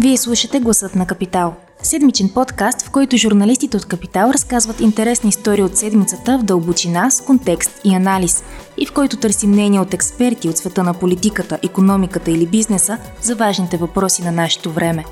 Вие слушате Гласът на Капитал. Седмичен подкаст, в който журналистите от Капитал разказват интересни истории от седмицата в дълбочина, с контекст и анализ, и в който търсим мнение от експерти от света на политиката, економиката или бизнеса за важните въпроси на нашето време.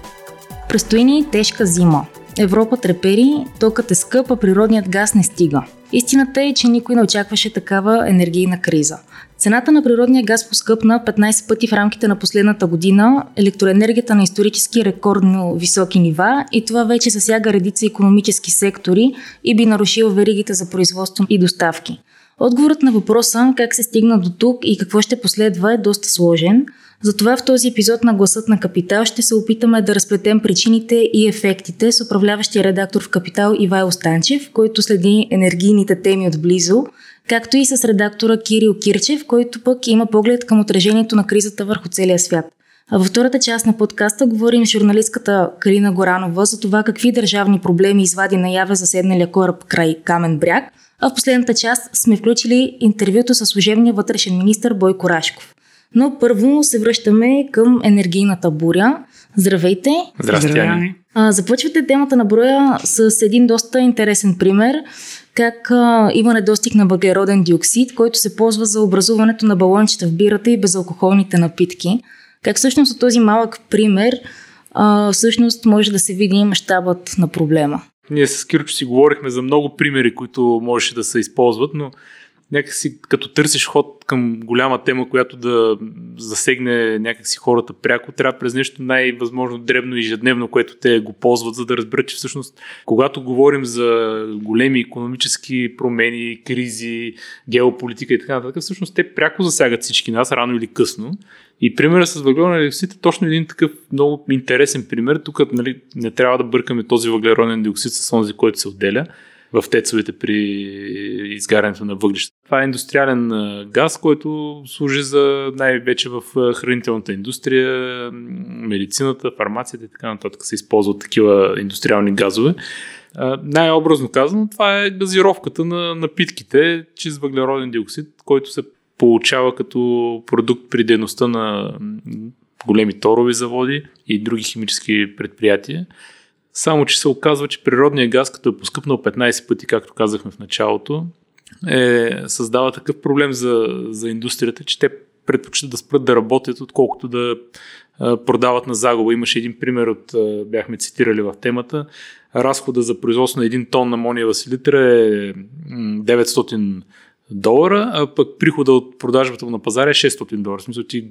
Престои ни тежка зима. Европа трепери, токът е скъп, а природният газ не стига. Истината е, че никой не очакваше такава енергийна криза. Цената на природния газ поскъпна 15 пъти в рамките на последната година, електроенергията на исторически рекордно високи нива и това вече засяга редица економически сектори и би нарушило веригите за производство и доставки. Отговорът на въпроса как се стигна до тук и какво ще последва е доста сложен. Затова в този епизод на Гласът на Капитал ще се опитаме да разплетем причините и ефектите с управляващия редактор в Капитал Ивайло Станчев, който следи енергийните теми отблизо, както и с редактора Кирил Кирчев, който пък има поглед към отражението на кризата върху целия свят. А във втората част на подкаста говорим с журналистката Карина Горанова за това какви държавни проблеми извади наяве заседналия кораб край Камен бряг, а в последната част сме включили интервюто с служебния вътрешен министр Бойко Рашков. Но първо се връщаме към енергийната буря. Здравейте! Здрасти, Ани! Започвате темата на броя с един доста интересен пример, как а, има недостиг на въглероден диоксид, който се ползва за образуването на балончета в бирата и безалкохолните напитки. Как всъщност от този малък пример а, всъщност може да се види мащабът на проблема? Ние с Кирчо си говорихме за много примери, които можеше да се използват, но някакси като търсиш ход към голяма тема, която да засегне някакси хората пряко, трябва през нещо най-възможно дребно и ежедневно, което те го ползват, за да разберат, че всъщност когато говорим за големи економически промени, кризи, геополитика и така нататък, всъщност те пряко засягат всички нас, рано или късно. И примерът с въглероден диоксид е точно един такъв много интересен пример. Тук нали, не трябва да бъркаме този въглероден диоксид с този, който се отделя в тецовете при изгарянето на въглища. Това е индустриален газ, който служи за най-вече в хранителната индустрия, медицината, фармацията и така нататък се използват такива индустриални газове. Най-образно казано, това е газировката на напитките чрез въглероден диоксид, който се получава като продукт при дейността на големи торови заводи и други химически предприятия. Само, че се оказва, че природният газ, като е поскъпнал 15 пъти, както казахме в началото, е, създава такъв проблем за, за индустрията, че те предпочитат да спрат да работят, отколкото да продават на загуба. Имаше един пример от, бяхме цитирали в темата, разхода за производство на един тон на амониева селитра е 900 долара, а пък прихода от продажбата му на пазара е 600 долара. В смисъл ти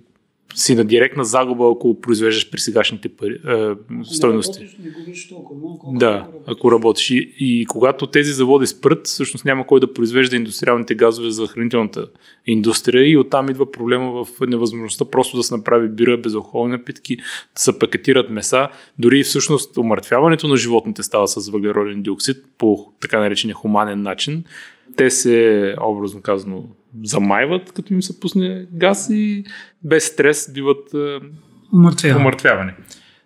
си на директна загуба, ако произвеждаш при сегашните пари, е, стойности. Не работиш, не губиш толкова много, да, работиш. ако работиш. И, и когато тези заводи спрат, всъщност няма кой да произвежда индустриалните газове за хранителната индустрия и оттам идва проблема в невъзможността просто да се направи бира, безалкохолни напитки, да се пакетират меса. Дори всъщност умъртвяването на животните става с въглероден диоксид по така наречения хуманен начин. Те се, образно казано, замайват, като им се пусне газ и без стрес биват умъртвявани. умъртвявани.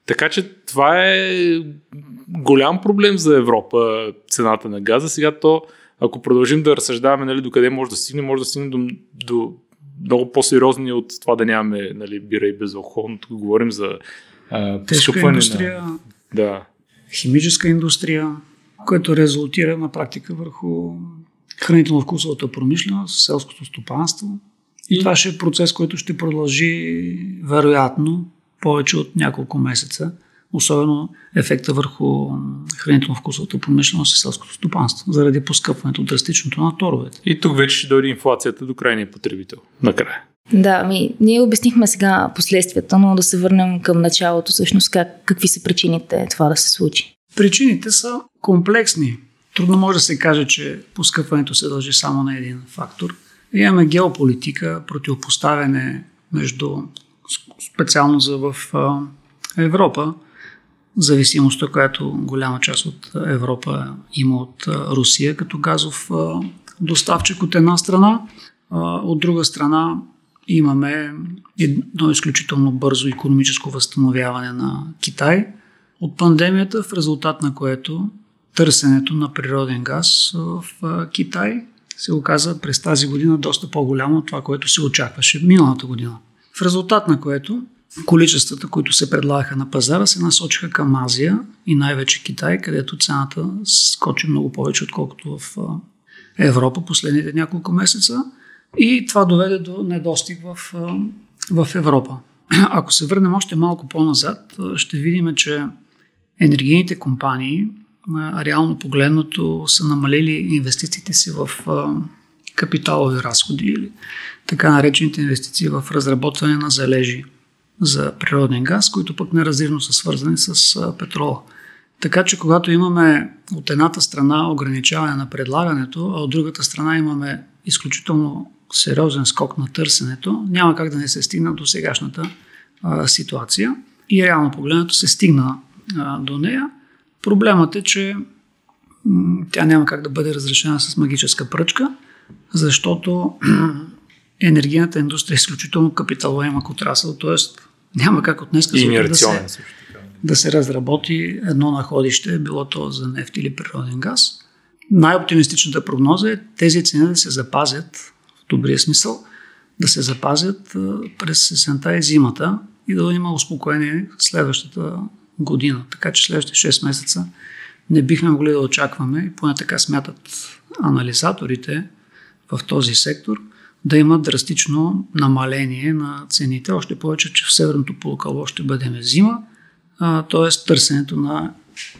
Така че това е голям проблем за Европа, цената на газа. Сега то, ако продължим да разсъждаваме нали, до къде може да стигне, може да стигне до, до много по-сериозни от това да нямаме нали, бира и безалкохолно. Тук говорим за а, Тежка индустрия, на... да. химическа индустрия, което резултира на практика върху хранително-вкусовата промишленост, селското стопанство. И това ще е процес, който ще продължи вероятно повече от няколко месеца, особено ефекта върху хранително-вкусовата промишленост и селското стопанство, заради поскъпването драстичното на торовете. И тук вече ще дойде инфлацията до крайния потребител. Накрая. Да, ми, ние обяснихме сега последствията, но да се върнем към началото, всъщност как, какви са причините това да се случи. Причините са комплексни. Трудно може да се каже, че поскъпването се дължи само на един фактор. Имаме геополитика, противопоставяне между специално за в Европа, зависимостта, която голяма част от Европа има от Русия като газов доставчик от една страна. От друга страна имаме едно изключително бързо економическо възстановяване на Китай от пандемията, в резултат на което търсенето на природен газ в Китай се оказа през тази година доста по-голямо от това, което се очакваше миналата година. В резултат на което количествата, които се предлагаха на пазара, се насочиха към Азия и най-вече Китай, където цената скочи много повече, отколкото в Европа последните няколко месеца. И това доведе до недостиг в, в Европа. Ако се върнем още малко по-назад, ще видим, че енергийните компании, реално погледното, са намалили инвестициите си в капиталови разходи или така наречените инвестиции в разработване на залежи за природен газ, които пък неразривно са свързани с петрола. Така че когато имаме от едната страна ограничаване на предлагането, а от другата страна имаме изключително сериозен скок на търсенето, няма как да не се стигна до сегашната а, ситуация. И реално погледнато се стигна а, до нея. Проблемът е, че тя няма как да бъде разрешена с магическа пръчка, защото енергийната индустрия е изключително капиталоемък отрасъл, т.е. няма как от днес да се, да се разработи едно находище, било то за нефт или природен газ. Най-оптимистичната прогноза е тези цени да се запазят, в добрия смисъл, да се запазят през есента и зимата и да има успокоение следващата година. Така че следващите 6 месеца не бихме могли да очакваме, поне така смятат анализаторите в този сектор, да има драстично намаление на цените. Още повече, че в северното полукълбо ще бъдем зима, т.е. търсенето на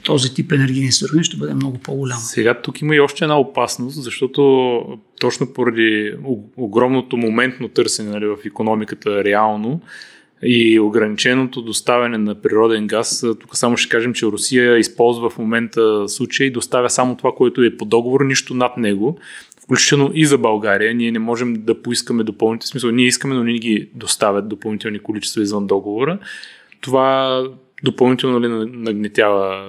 този тип енергийни суровини ще бъде много по-голямо. Сега тук има и още една опасност, защото точно поради огромното моментно търсене нали, в економиката реално и ограниченото доставяне на природен газ, тук само ще кажем, че Русия използва в момента случай и доставя само това, което е по договор, нищо над него включително и за България, ние не можем да поискаме допълнителни смисъл. Ние искаме, но не ги доставят допълнителни количества извън договора. Това допълнително ли нагнетява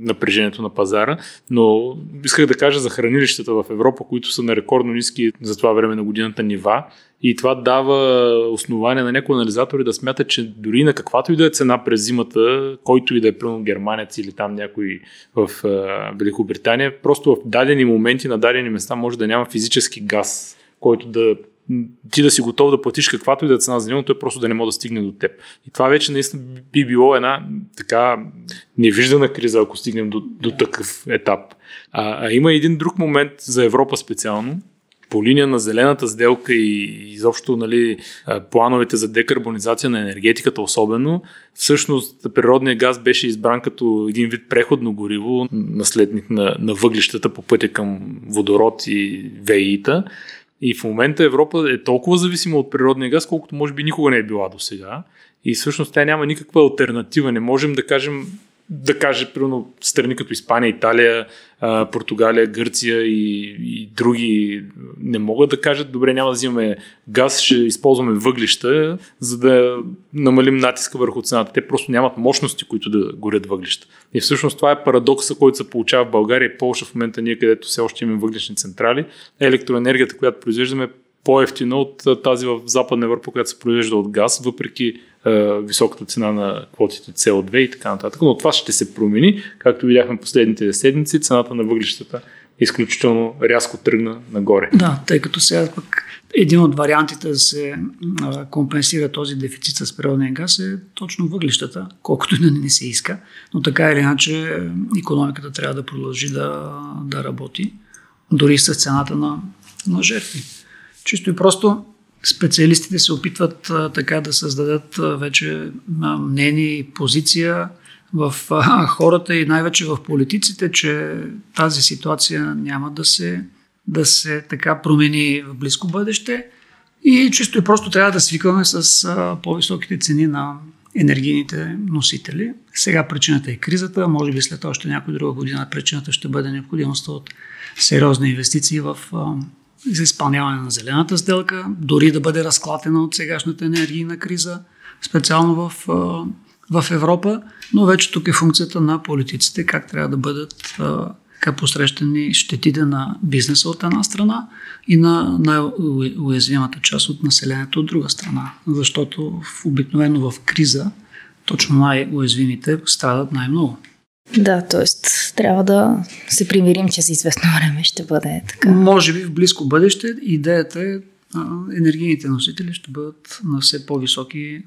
напрежението на пазара, но исках да кажа за хранилищата в Европа, които са на рекордно ниски за това време на годината нива. И това дава основание на някои анализатори да смятат, че дори на каквато и да е цена през зимата, който и да е прямо германец или там някой в Великобритания, просто в дадени моменти на дадени места може да няма физически газ, който да ти да си готов да платиш каквато и да е цена за него, той просто да не може да стигне до теб. И това вече наистина би било една така невиждана криза, ако стигнем до, до такъв етап. А, а има един друг момент за Европа специално, по линия на зелената сделка и изобщо нали, плановете за декарбонизация на енергетиката особено, всъщност природният газ беше избран като един вид преходно гориво, наследник на, на въглищата по пътя към водород и ВИ-та. И в момента Европа е толкова зависима от природния газ, колкото може би никога не е била до сега. И всъщност тя няма никаква альтернатива. Не можем да кажем да каже, примерно, страни като Испания, Италия, Португалия, Гърция и, и други не могат да кажат, добре, няма да взимаме газ, ще използваме въглища, за да намалим натиска върху цената. Те просто нямат мощности, които да горят въглища. И всъщност това е парадокса, който се получава в България и Полша в момента ние, където все още имаме въглишни централи. Електроенергията, която произвеждаме, по-ефтина от тази в Западна Европа, която се произвежда от газ, въпреки е, високата цена на квотите CO2 и така нататък. Но това ще се промени. Както видяхме последните седмици, цената на въглищата изключително рязко тръгна нагоре. Да, тъй като сега пък един от вариантите да се компенсира този дефицит с природния газ е точно въглищата, колкото и да не се иска. Но така или иначе економиката трябва да продължи да, да работи, дори с цената на, на жертви. Чисто и просто специалистите се опитват а, така да създадат а, вече а, мнение и позиция в а, хората и най-вече в политиците, че тази ситуация няма да се, да се така промени в близко бъдеще и чисто и просто трябва да свикваме с а, по-високите цени на енергийните носители. Сега причината е кризата, може би след още някой друга година причината ще бъде необходимостта от сериозни инвестиции в а, за изпълняване на зелената сделка, дори да бъде разклатена от сегашната енергийна криза, специално в, в Европа, но вече тук е функцията на политиците, как трябва да бъдат как посрещани щетите на бизнеса от една страна и на най-уязвимата част от населението от друга страна. Защото в обикновено в криза точно най-уязвимите страдат най-много. Да, т.е. трябва да се примирим, че за известно време ще бъде така. Може би в близко бъдеще идеята е енергийните носители ще бъдат на все по-високи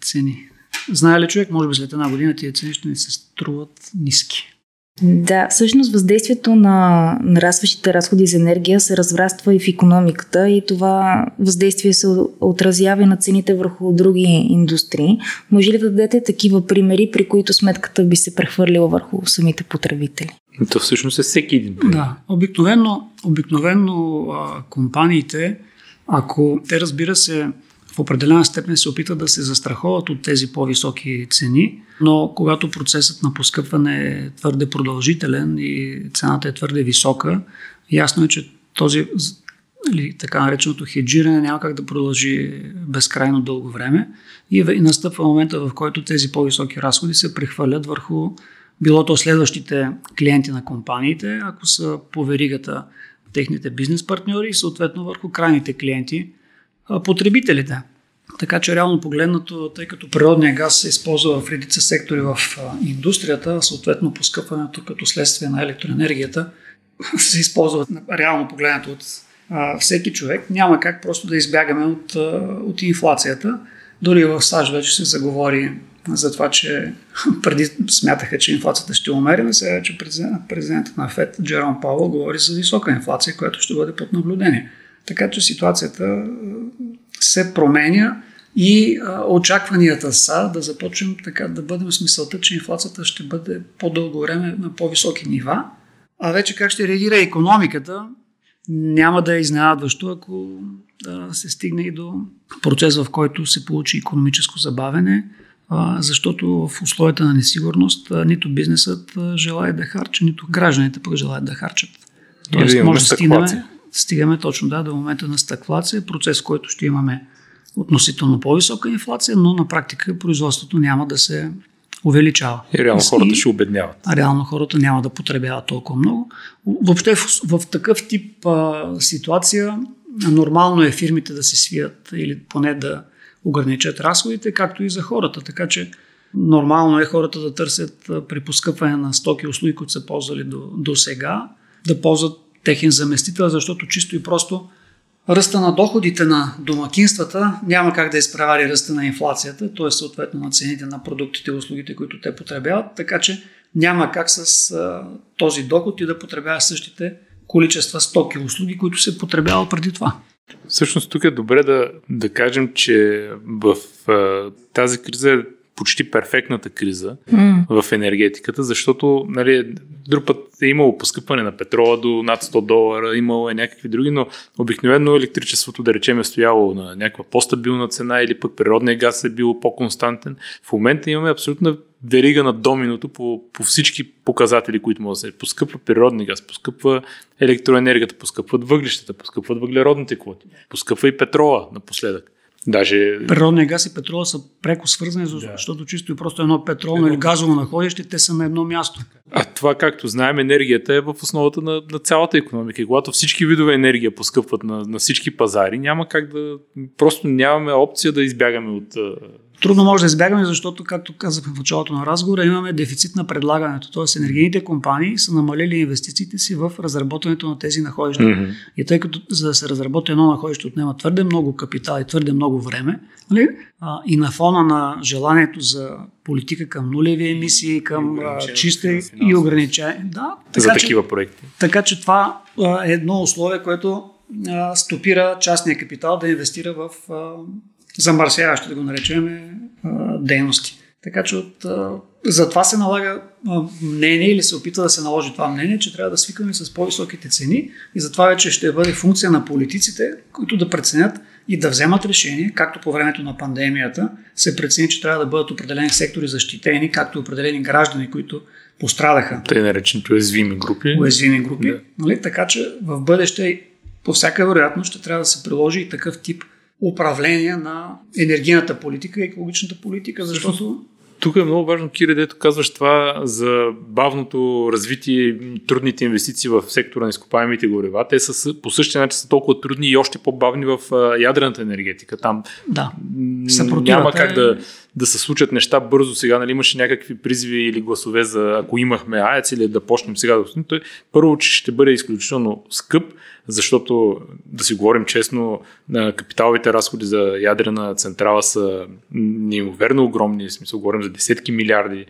цени. Знае ли човек, може би след една година тия цени ще ни се струват ниски. Да, всъщност въздействието на нарастващите разходи за енергия се развраства и в економиката и това въздействие се отразява и на цените върху други индустрии. Може ли да дадете такива примери, при които сметката би се прехвърлила върху самите потребители? То всъщност е всеки един. Да, обикновено, обикновено а, компаниите, ако те разбира се определена степен се опитат да се застраховат от тези по-високи цени, но когато процесът на поскъпване е твърде продължителен и цената е твърде висока, ясно е, че този или така нареченото хеджиране няма как да продължи безкрайно дълго време и настъпва момента, в който тези по-високи разходи се прехвърлят върху било то следващите клиенти на компаниите, ако са по веригата техните бизнес партньори и съответно върху крайните клиенти, потребителите. Така че реално погледнато, тъй като природния газ се използва в редица сектори в индустрията, съответно поскъпването като следствие на електроенергията се използва реално погледнато от всеки човек. Няма как просто да избягаме от, от инфлацията. Дори в САЩ вече се заговори за това, че преди смятаха, че инфлацията ще умери, но сега, че президентът на ФЕД Джером Пауъл говори за висока инфлация, която ще бъде под наблюдение. Така че ситуацията се променя и а, очакванията са да започнем така да бъдем с мисълта, че инфлацията ще бъде по-дълго време на по-високи нива. А вече как ще реагира економиката, няма да е изненадващо, ако да се стигне и до процес, в който се получи економическо забавене, защото в условията на несигурност нито бизнесът желая да харча, нито гражданите пък желаят да харчат. Тоест, може да стигнем, стигаме точно да, до момента на стъклация, процес, който ще имаме относително по-висока инфлация, но на практика производството няма да се увеличава. И реално хората ще обедняват. А реално хората няма да потребяват толкова много. Въобще в, в такъв тип а, ситуация нормално е фирмите да се свият или поне да ограничат разходите, както и за хората. Така че нормално е хората да търсят при поскъпване на стоки и услуги, които са ползвали до, до сега, да ползват техен заместител, защото чисто и просто ръста на доходите на домакинствата няма как да изпревари ръста на инфлацията, т.е. съответно на цените на продуктите и услугите, които те потребяват, така че няма как с а, този доход и да потребява същите количества стоки и услуги, които се потребява преди това. Всъщност тук е добре да, да кажем, че в а, тази криза почти перфектната криза mm. в енергетиката, защото нали, друг път е имало поскъпване на петрола до над 100 долара, имало е някакви други, но обикновено електричеството, да речем, е стояло на някаква по-стабилна цена или пък природния газ е бил по-константен. В момента имаме абсолютна верига на доминото по, по всички показатели, които може да се поскъпва природния газ, поскъпва електроенергията, поскъпват въглищата, поскъпват въглеродните квоти, поскъпва и петрола напоследък. Даже... Природния газ и петрола са преко свързани, защото да. чисто и просто едно петролно или газово находище, те са на едно място. А това, както знаем, енергията е в основата на, на цялата економика. И когато всички видове енергия поскъпват на, на всички пазари, няма как да... Просто нямаме опция да избягаме от Трудно може да избягаме, защото, както казахме в началото на разговора, имаме дефицит на предлагането. Тоест, енергийните компании са намалили инвестициите си в разработването на тези находища. Mm-hmm. И тъй като за да се разработи едно находище отнема твърде много капитал и твърде много време, нали? а, и на фона на желанието за политика към нулеви емисии, към чисти и ограничения. Да, така, за такива че, проекти. Така че това е едно условие, което стопира частния капитал да инвестира в замърсяващи, да го наречем, дейности. Така че от, за това се налага мнение или се опитва да се наложи това мнение, че трябва да свикаме с по-високите цени и затова вече ще бъде функция на политиците, които да преценят и да вземат решение, както по времето на пандемията се прецени, че трябва да бъдат определени сектори защитени, както и определени граждани, които пострадаха. Те наречените уязвими групи. Уязвими групи. Да. Нали? Така че в бъдеще по всяка вероятност ще трябва да се приложи и такъв тип управление на енергийната политика и екологичната политика, защото тук е много важно, Кире, дето казваш това за бавното развитие и трудните инвестиции в сектора на изкопаемите горива. Те са по същия начин са толкова трудни и още по-бавни в ядрената енергетика. Там да, няма как да, да се случат неща бързо. Сега нали, имаше някакви призиви или гласове за ако имахме АЕЦ или да почнем сега да първо, че ще бъде изключително скъп, защото да си говорим честно, капиталовите разходи за ядрена централа са неимоверно огромни, в смисъл говорим за десетки милиарди.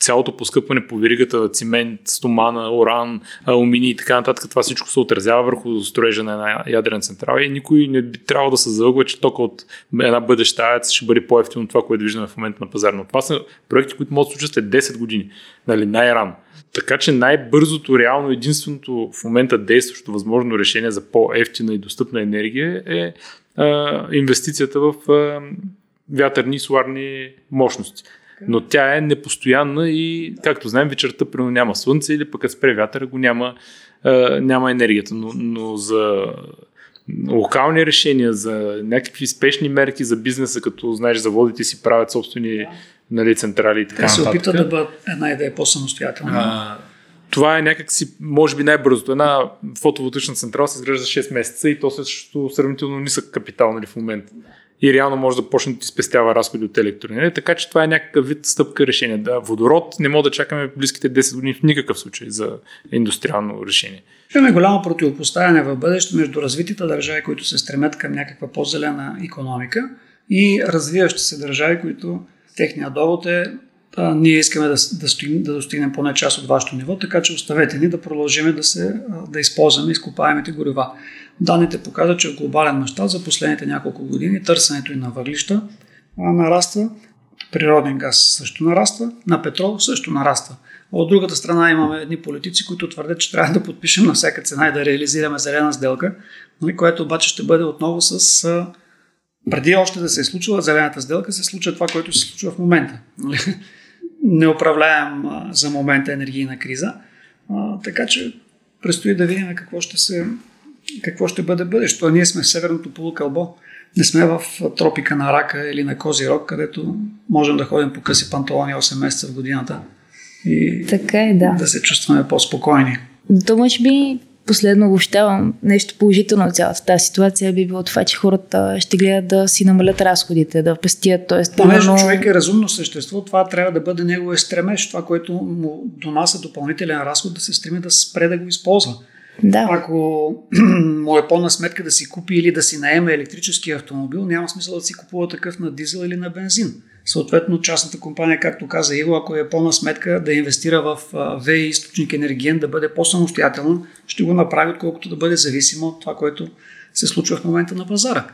Цялото поскъпване по веригата цимент, стомана, уран, алумини и така нататък, това всичко се отразява върху строежа на една ядрена централа и никой не би трябвало да се залъгва, че тока от една бъдеща АЕЦ ще бъде по-ефтино това, което виждаме в момента на пазар. Но това са проекти, които могат да случат след 10 години, нали, най-рано. Така че най-бързото, реално единственото в момента действащо възможно решение за по-ефтина и достъпна енергия е а, инвестицията в а, вятърни и соларни мощности. Но тя е непостоянна и, както знаем, вечерта примерно няма слънце или пък спре вятъра, го няма, а, няма енергията. Но, но за локални решения, за някакви спешни мерки за бизнеса, като знаеш, заводите си правят собствени нали, централи и така. Те се опитат да бъдат една идея по-самостоятелна. А, това е някакси, може би най-бързото. Една фотоволтична централа се изгражда за 6 месеца и то също сравнително нисък капитал нали, в момента. И реално може да почне да ти спестява разходи от електроенергия. Така че това е някакъв вид стъпка решение. Да, водород не мога да чакаме близките 10 години в никакъв случай за индустриално решение. Имаме голямо противопоставяне в бъдеще между развитите държави, които се стремят към някаква по-зелена економика и развиващи се държави, които техния довод е а, ние искаме да, да, стигнем, да достигнем поне част от вашето ниво, така че оставете ни да продължим да, се, да използваме изкопаемите горива. Данните показват, че в глобален мащаб за последните няколко години търсенето и на въглища а, нараства, природен газ също нараства, на петрол също нараства. От другата страна имаме едни политици, които твърдят, че трябва да подпишем на всяка цена и да реализираме зелена сделка, нали, което обаче ще бъде отново с преди още да се е случила зелената сделка, се случва това, което се случва в момента. Нали? Не управляем за момента енергийна криза. така че предстои да видим какво ще, се, какво ще бъде бъдещето. Ние сме в северното полукълбо. Не сме в тропика на рака или на кози рок, където можем да ходим по къси панталони 8 месеца в годината и така е, да. да се чувстваме по-спокойни. То може би последно обобщавам нещо положително от цялата тази ситуация би било това, че хората ще гледат да си намалят разходите, да пестят. Тоест, Понеже но... човек е разумно същество, това трябва да бъде неговия стремеж, това, което му донася допълнителен разход, да се стреми да спре да го използва. Да. Ако му е по-на сметка да си купи или да си наеме електрически автомобил, няма смисъл да си купува такъв на дизел или на бензин. Съответно, частната компания, както каза Иво, ако е по-на сметка да инвестира в ВИ източник енергиен, да бъде по-самостоятелно, ще го направи, отколкото да бъде зависимо от това, което се случва в момента на пазара.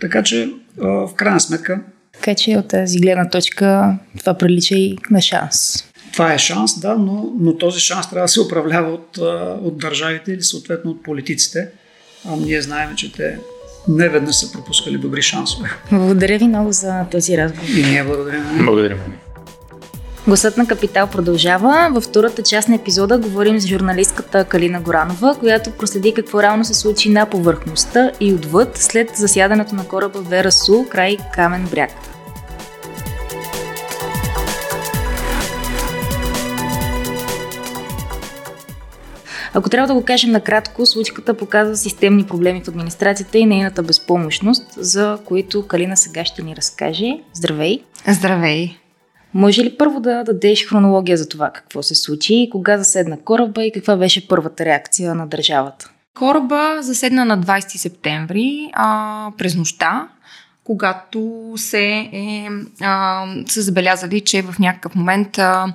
Така че, в крайна сметка. Така че от тази гледна точка това прилича и на шанс. Това е шанс, да, но, но този шанс трябва да се управлява от, от държавите или съответно от политиците. А ние знаем, че те не веднъж са пропускали добри шансове. Благодаря ви много за този разговор. И ние благодарим. Благодарим. Гласът на Капитал продължава. Във втората част на епизода говорим с журналистката Калина Горанова, която проследи какво реално се случи на повърхността и отвъд след засядането на кораба Вера Су край Камен бряг. Ако трябва да го кажем накратко, случката показва системни проблеми в администрацията и нейната безпомощност, за които Калина сега ще ни разкаже. Здравей! Здравей! Може ли първо да дадеш хронология за това какво се случи, кога заседна кораба и каква беше първата реакция на държавата? Кораба заседна на 20 септември а, през нощта когато се, е, а, са забелязали, че в някакъв момент а,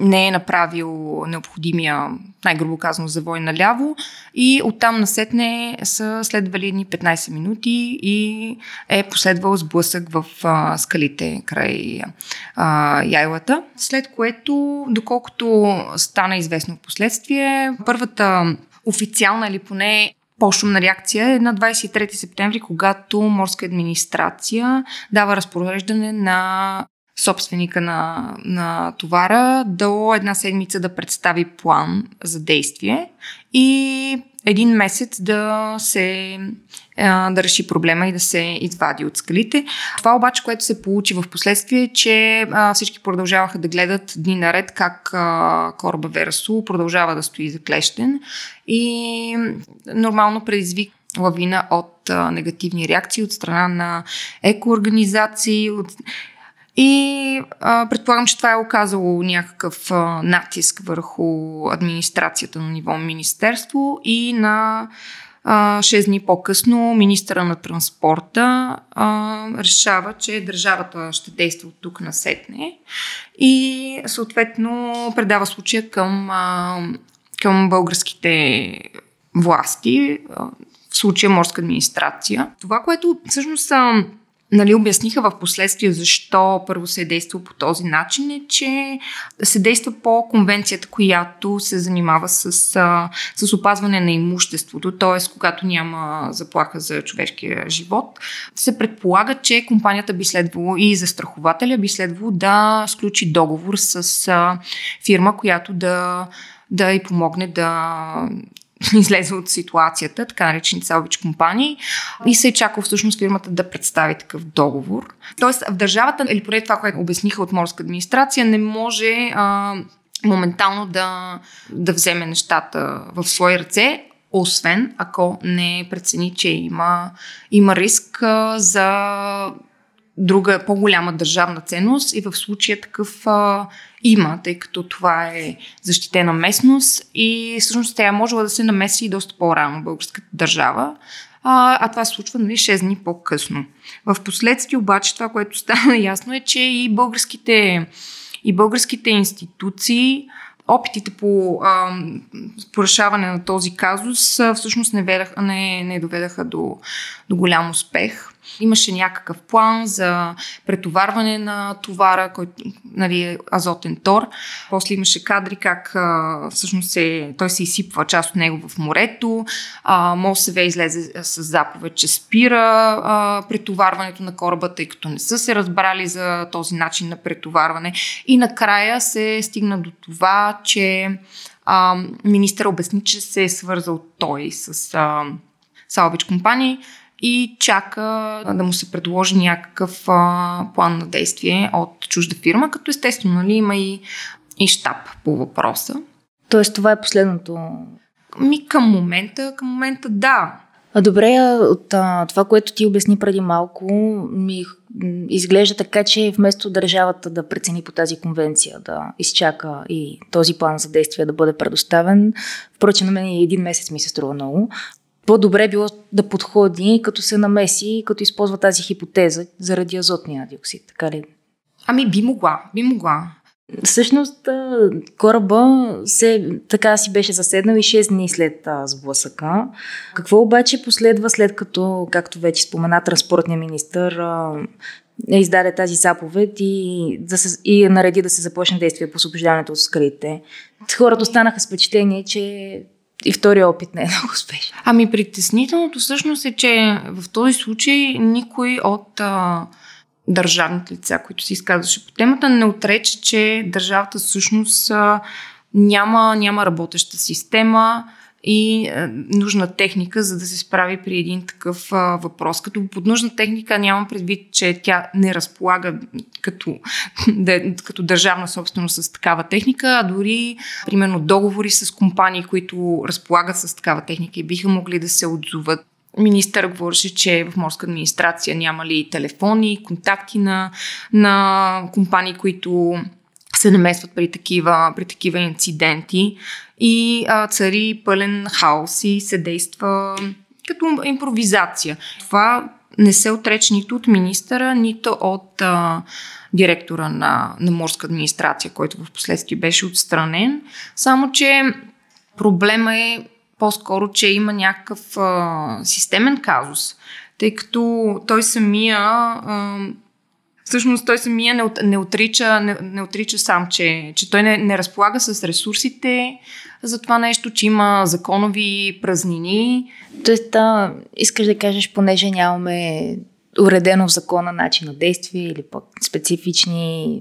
не е направил необходимия, най-грубо казано, завой наляво и оттам насетне са следвали едни 15 минути и е последвал сблъсък в а, скалите край а, яйлата, след което, доколкото стана известно в последствие, първата официална или поне по-шумна реакция е на 23 септември, когато морска администрация дава разпореждане на собственика на, на товара до една седмица да представи план за действие и един месец да се да реши проблема и да се извади от скалите. Това обаче, което се получи в последствие, е, че всички продължаваха да гледат дни наред как кораба Верасу продължава да стои заклещен и нормално предизвик лавина от негативни реакции от страна на екоорганизации, от И а, предполагам, че това е оказало някакъв а, натиск върху администрацията на ниво министерство и на а, 6 дни по-късно министра на транспорта а, решава, че държавата ще действа от тук на сетне и съответно предава случая към, а, към българските власти, в случая морска администрация. Това, което всъщност нали, обясниха в последствие защо първо се е действало по този начин, е, че се действа по конвенцията, която се занимава с, с опазване на имуществото, т.е. когато няма заплаха за човешкия живот, се предполага, че компанията би следвало и застрахователя би следвало да сключи договор с фирма, която да да й помогне да излезе от ситуацията, така наречените салвич компании, и се е чакал всъщност фирмата да представи такъв договор. Тоест в държавата, или поне това, което обясниха от морска администрация, не може а, моментално да, да вземе нещата в свои ръце, освен ако не прецени, че има, има риск а, за друга по-голяма държавна ценност и в случая такъв а, има, тъй като това е защитена местност и всъщност тя можела да се намеси и доста по-рано българската държава, а, а това се случва нали, 6 дни по-късно. В последствие обаче това, което стана ясно е, че и българските, и българските институции опитите по, а, на този казус всъщност не, ведах, не, не доведаха до, до голям успех. Имаше някакъв план за претоварване на товара, който нали, е азотен тор. После имаше кадри как а, всъщност се, той се изсипва част от него в морето. А, МОСВ излезе с заповед, че спира а, претоварването на кораба, тъй като не са се разбрали за този начин на претоварване. И накрая се стигна до това, че а, министър обясни, че се е свързал той с а, Салвич компании и чака да му се предложи някакъв а, план на действие от чужда фирма, като естествено нали, има и, и щаб по въпроса. Тоест това е последното? Ми към момента, към момента да. А добре, от а, това, което ти обясни преди малко, ми изглежда така, че вместо държавата да прецени по тази конвенция, да изчака и този план за действие да бъде предоставен, впрочем на мен един месец ми се струва много, по-добре било да подходи, като се намеси, като използва тази хипотеза заради азотния диоксид, така ли? Ами би могла, би могла. Всъщност кораба се, така си беше заседнал и 6 дни след сблъсъка. Какво обаче последва след като, както вече спомена, транспортния министр е издаде тази заповед и, да се, и нареди да се започне действие по освобождаването от скрите. Хората останаха с впечатление, че и втория опит не е много успешен. Ами притеснителното всъщност е, че в този случай никой от а, държавните лица, които се изказваше по темата, не отрече, че държавата всъщност а, няма, няма работеща система, и а, е, нужна техника, за да се справи при един такъв а, въпрос. Като под нужна техника нямам предвид, че тя не разполага като, да, като държавна собственост с такава техника, а дори, примерно, договори с компании, които разполагат с такава техника и биха могли да се отзоват Министър говореше, че в морска администрация няма ли телефони, контакти на, на компании, които се намесват при такива, при такива инциденти и а, цари пълен хаос и се действа като импровизация. Това не се отрече нито от министъра, нито от а, директора на, на морска администрация, който в последствие беше отстранен. Само, че проблема е по-скоро, че има някакъв а, системен казус, тъй като той самия а, всъщност той самия не, не, отрича, не, не отрича сам, че, че той не, не разполага с ресурсите за това нещо, че има законови празнини. Тоест, да, искаш да кажеш, понеже нямаме уредено в закона начин на действие или по-специфични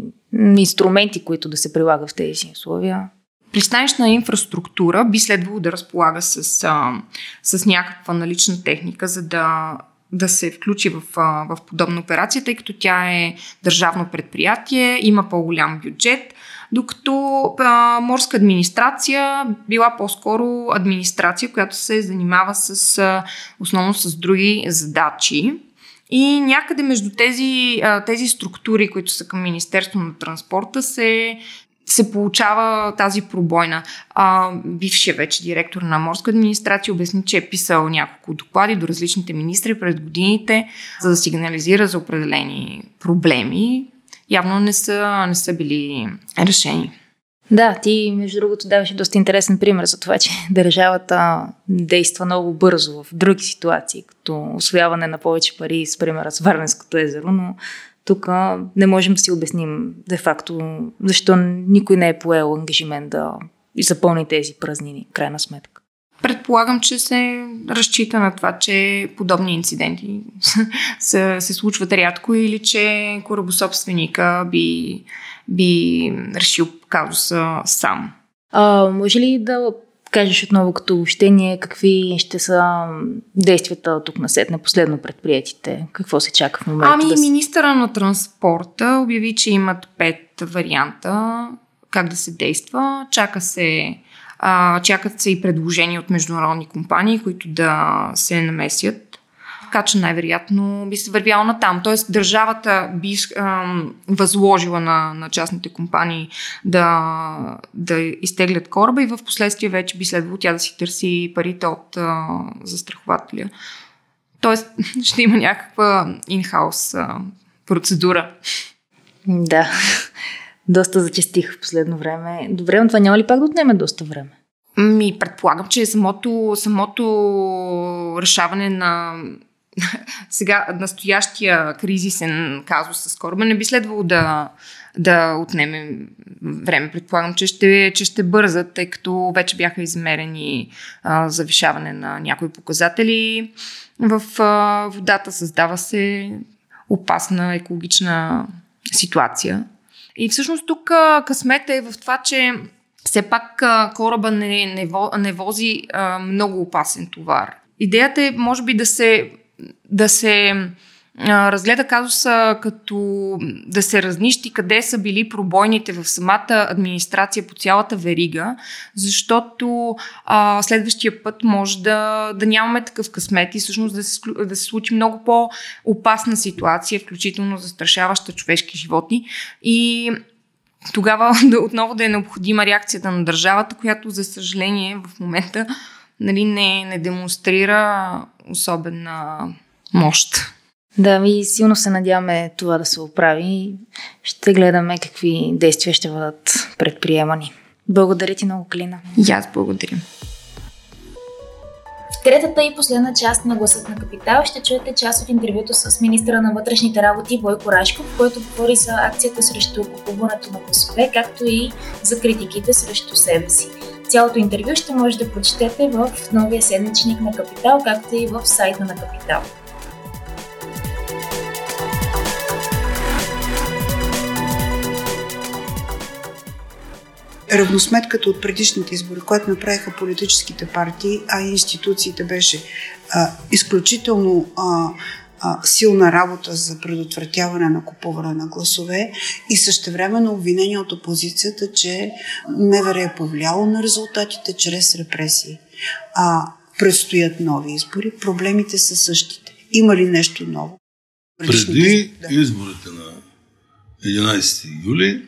инструменти, които да се прилагат в тези условия? Пристанищна инфраструктура би следвало да разполага с, а, с някаква налична техника, за да да се включи в, в подобна операция, тъй като тя е държавно предприятие, има по-голям бюджет, докато а, морска администрация била по-скоро администрация, която се занимава с, а, основно с други задачи. И някъде между тези, тези структури, които са към Министерство на транспорта, се се получава тази пробойна. А, бившия вече директор на морска администрация обясни, че е писал няколко доклади до различните министри пред годините, за да сигнализира за определени проблеми. Явно не са, не са били решени. Да, ти, между другото, даваше доста интересен пример за това, че държавата действа много бързо в други ситуации, като освояване на повече пари, с примера с Варненското езеро, но тук не можем да си обясним де-факто защо никой не е поел ангажимент да запълни тези празнини, крайна сметка. Предполагам, че се разчита на това, че подобни инциденти се, се случват рядко или че корабособственика би, би решил казуса сам. А, може ли да кажеш отново като общение какви ще са действията тук на сетне последно предприятите? Какво се чака в момента? Ами, да министъра на транспорта обяви, че имат пет варианта как да се действа. Чака се а, чакат се и предложения от международни компании, които да се намесят така че най-вероятно би се вървяло на там. Тоест държавата би ам, възложила на, на частните компании да, да изтеглят кораба и в последствие вече би следвало тя да си търси парите от а, застрахователя. Тоест ще има някаква инхаус а, процедура. Да, доста зачастих в последно време. Добре, но това няма ли пак да отнеме доста време? Ми, предполагам, че самото, самото решаване на сега настоящия кризисен казус с кораба не би следвало да, да отнеме време. Предполагам, че ще, че ще бързат, тъй като вече бяха измерени а, завишаване на някои показатели в а, водата. Създава се опасна екологична ситуация. И всъщност тук късмета е в това, че все пак кораба не, не, не вози а, много опасен товар. Идеята е, може би, да се да се разгледа казуса като да се разнищи къде са били пробойните в самата администрация по цялата верига, защото а, следващия път може да, да нямаме такъв късмет и всъщност да се, да се случи много по-опасна ситуация, включително застрашаваща човешки животи. И тогава да, отново да е необходима реакцията на държавата, която, за съжаление, в момента нали, не, не демонстрира особена мощ. Да, ми силно се надяваме това да се оправи. Ще гледаме какви действия ще бъдат предприемани. Благодаря ти много, Клина. И аз благодаря. В третата и последна част на Гласът на Капитал ще чуете част от интервюто с министра на вътрешните работи Бойко Рашков, който говори за акцията срещу купуването на гласове, както и за критиките срещу себе си. Цялото интервю ще може да прочетете в новия седмичник на Капитал, както и в сайта на Капитал. Равносметката от предишните избори, която направиха политическите партии, а и институциите беше а, изключително а, а, силна работа за предотвратяване на купуване на гласове и същевременно обвинение от опозицията, че МВР е повлияло на резултатите чрез репресии. А предстоят нови избори, проблемите са същите. Има ли нещо ново? Преди да. изборите на 11 юли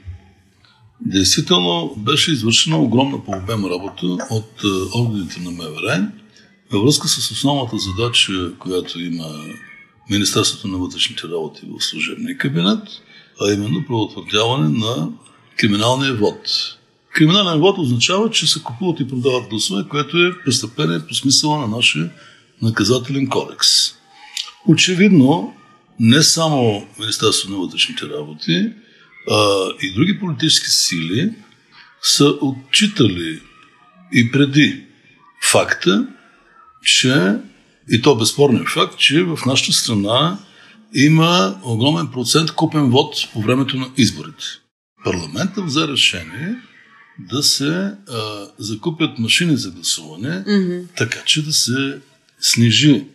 Действително беше извършена огромна по обем работа от е, органите на МВР във връзка с основната задача, която има Министерството на вътрешните работи в служебния кабинет, а именно предотвратяване на криминалния вод. Криминален вод означава, че се купуват и продават гласове, което е престъпление по смисъла на нашия наказателен кодекс. Очевидно, не само Министерството на вътрешните работи, а, и други политически сили са отчитали и преди факта, че, и то безспорен факт, че в нашата страна има огромен процент купен вод по времето на изборите. Парламентът взе решение да се а, закупят машини за гласуване, mm-hmm. така че да се снижи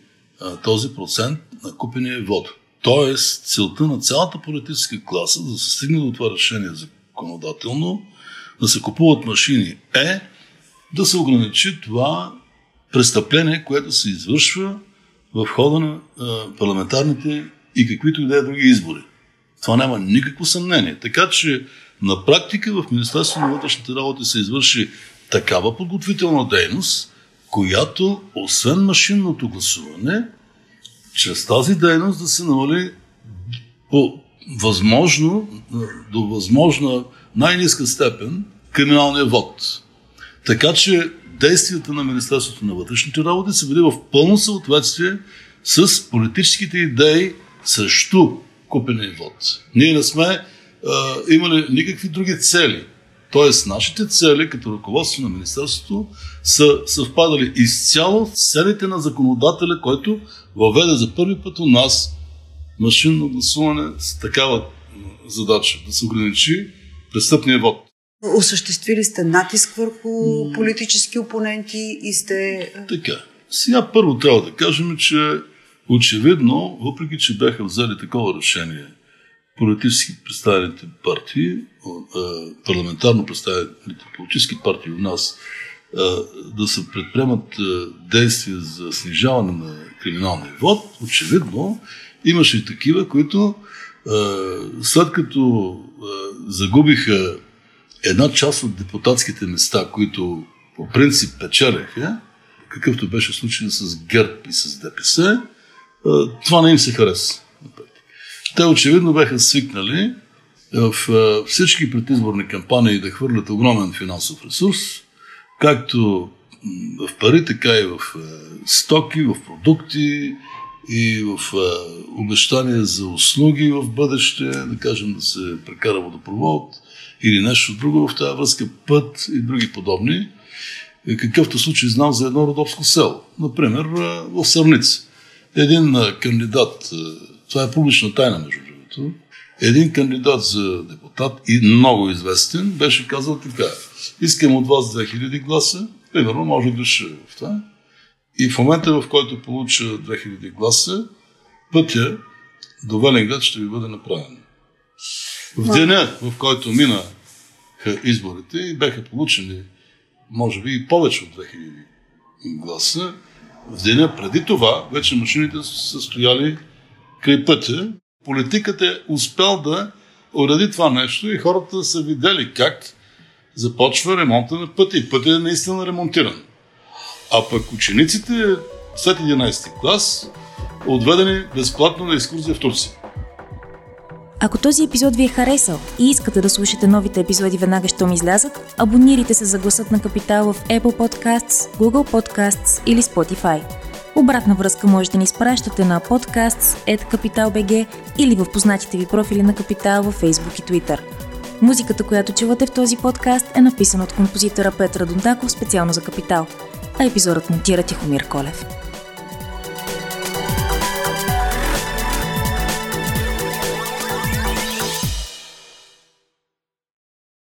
а, този процент на купения вод. Тоест, целта на цялата политическа класа, да се стигне до това решение законодателно, да се купуват машини, е да се ограничи това престъпление, което се извършва в хода на парламентарните и каквито и да е други избори. Това няма никакво съмнение. Така че на практика в Министерството на вътрешните работи се извърши такава подготвителна дейност, която, освен машинното гласуване, чрез тази дейност да се намали по възможно, до възможна най-низка степен криминалния вод. Така че действията на Министерството на вътрешните работи са били в пълно съответствие с политическите идеи срещу купения вод. Ние не сме а, имали никакви други цели. Тоест, нашите цели като ръководство на Министерството са съвпадали изцяло с целите на законодателя, който въведе за първи път у нас машинно гласуване с такава задача да се ограничи престъпния вод. Осъществили сте натиск върху политически опоненти и сте... Така. Сега първо трябва да кажем, че очевидно, въпреки че бяха взели такова решение политически представените партии, парламентарно представените политически партии у нас, да се предприемат действия за снижаване на криминалния вод, очевидно имаше и такива, които след като загубиха една част от депутатските места, които по принцип печеляха, какъвто беше случай с ГЕРБ и с ДПС, това не им се хареса. Те очевидно бяха свикнали в всички предизборни кампании да хвърлят огромен финансов ресурс, както в пари, така и в стоки, в продукти и в обещания за услуги в бъдеще, да кажем да се прекара водопровод или нещо друго в тази връзка, път и други подобни. Какъвто случай знам за едно родопско село. Например, в Сърница. Един кандидат, това е публична тайна между другото, един кандидат за депутат и много известен беше казал така, искам от вас 2000 гласа, примерно може да греша в това, и в момента, в който получа 2000 гласа, пътя до Велинград ще ви бъде направен. В деня, в който мина изборите и бяха получени, може би, и повече от 2000 гласа, в деня преди това вече машините са стояли край пътя. Политиката е успял да уреди това нещо и хората са видели как започва ремонта на пътя. И пътя е наистина ремонтиран. А пък учениците след 11 клас отведени безплатно на екскурзия в Турция. Ако този епизод ви е харесал и искате да слушате новите епизоди веднага, щом излязат, абонирайте се за гласът на Капитал в Apple Podcasts, Google Podcasts или Spotify. Обратна връзка можете да ни изпращате на podcasts.capital.bg или в познатите ви профили на Капитал във Facebook и Twitter. Музиката, която чувате в този подкаст е написана от композитора Петра Дондаков специално за Капитал, а епизодът монтира Тихомир Колев.